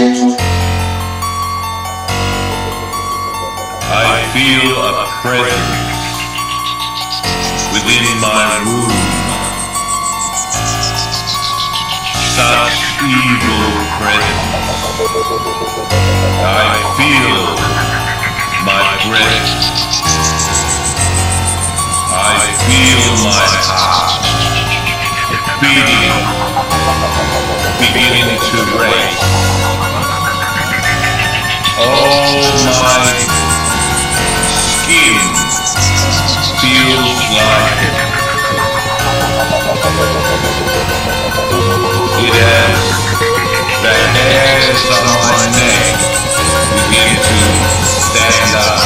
I feel a presence within my womb. Such evil presence. I feel my breath. I feel my heart beating, beginning to race. All my skin feels like it has the hairs on my neck begin to stand up.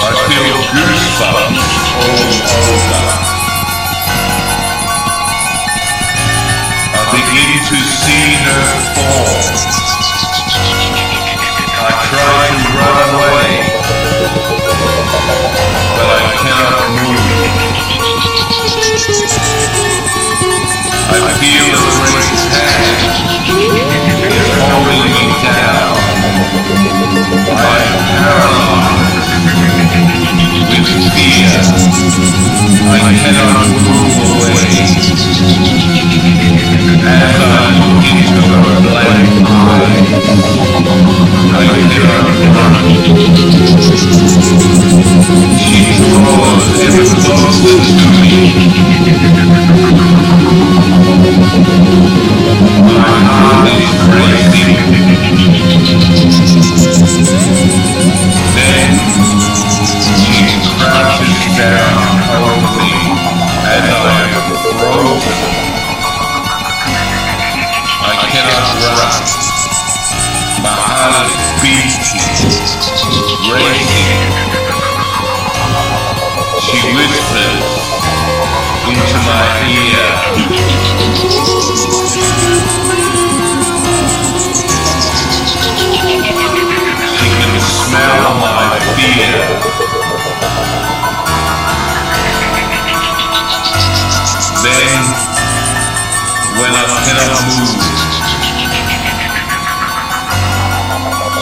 I feel goosebumps all over. I begin to see her fall. I try to run away, but I cannot move. I feel the great hand is holding me down. I am paralyzed with fear. I cannot move away. As I look into her black eyes, down I am frozen. I cannot run. My heart beating, racing. When I cannot move,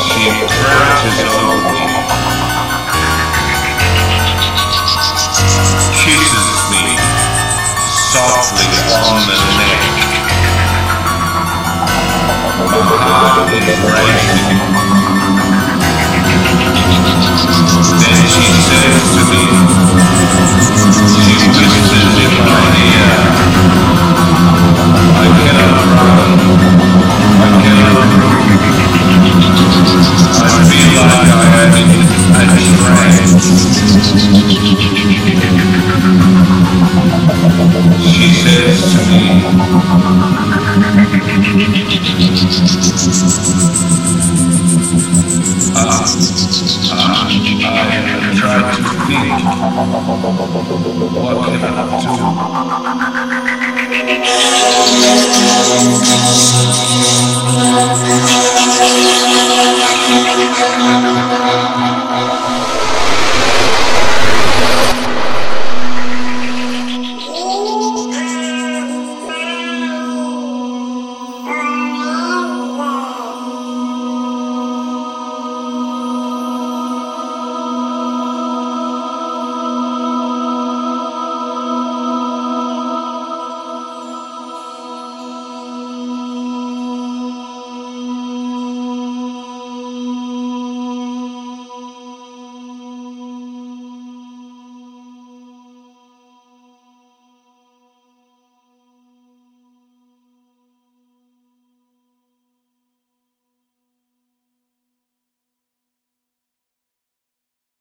she crouches over me, kisses me softly on the neck. My heart is racing. What can I do?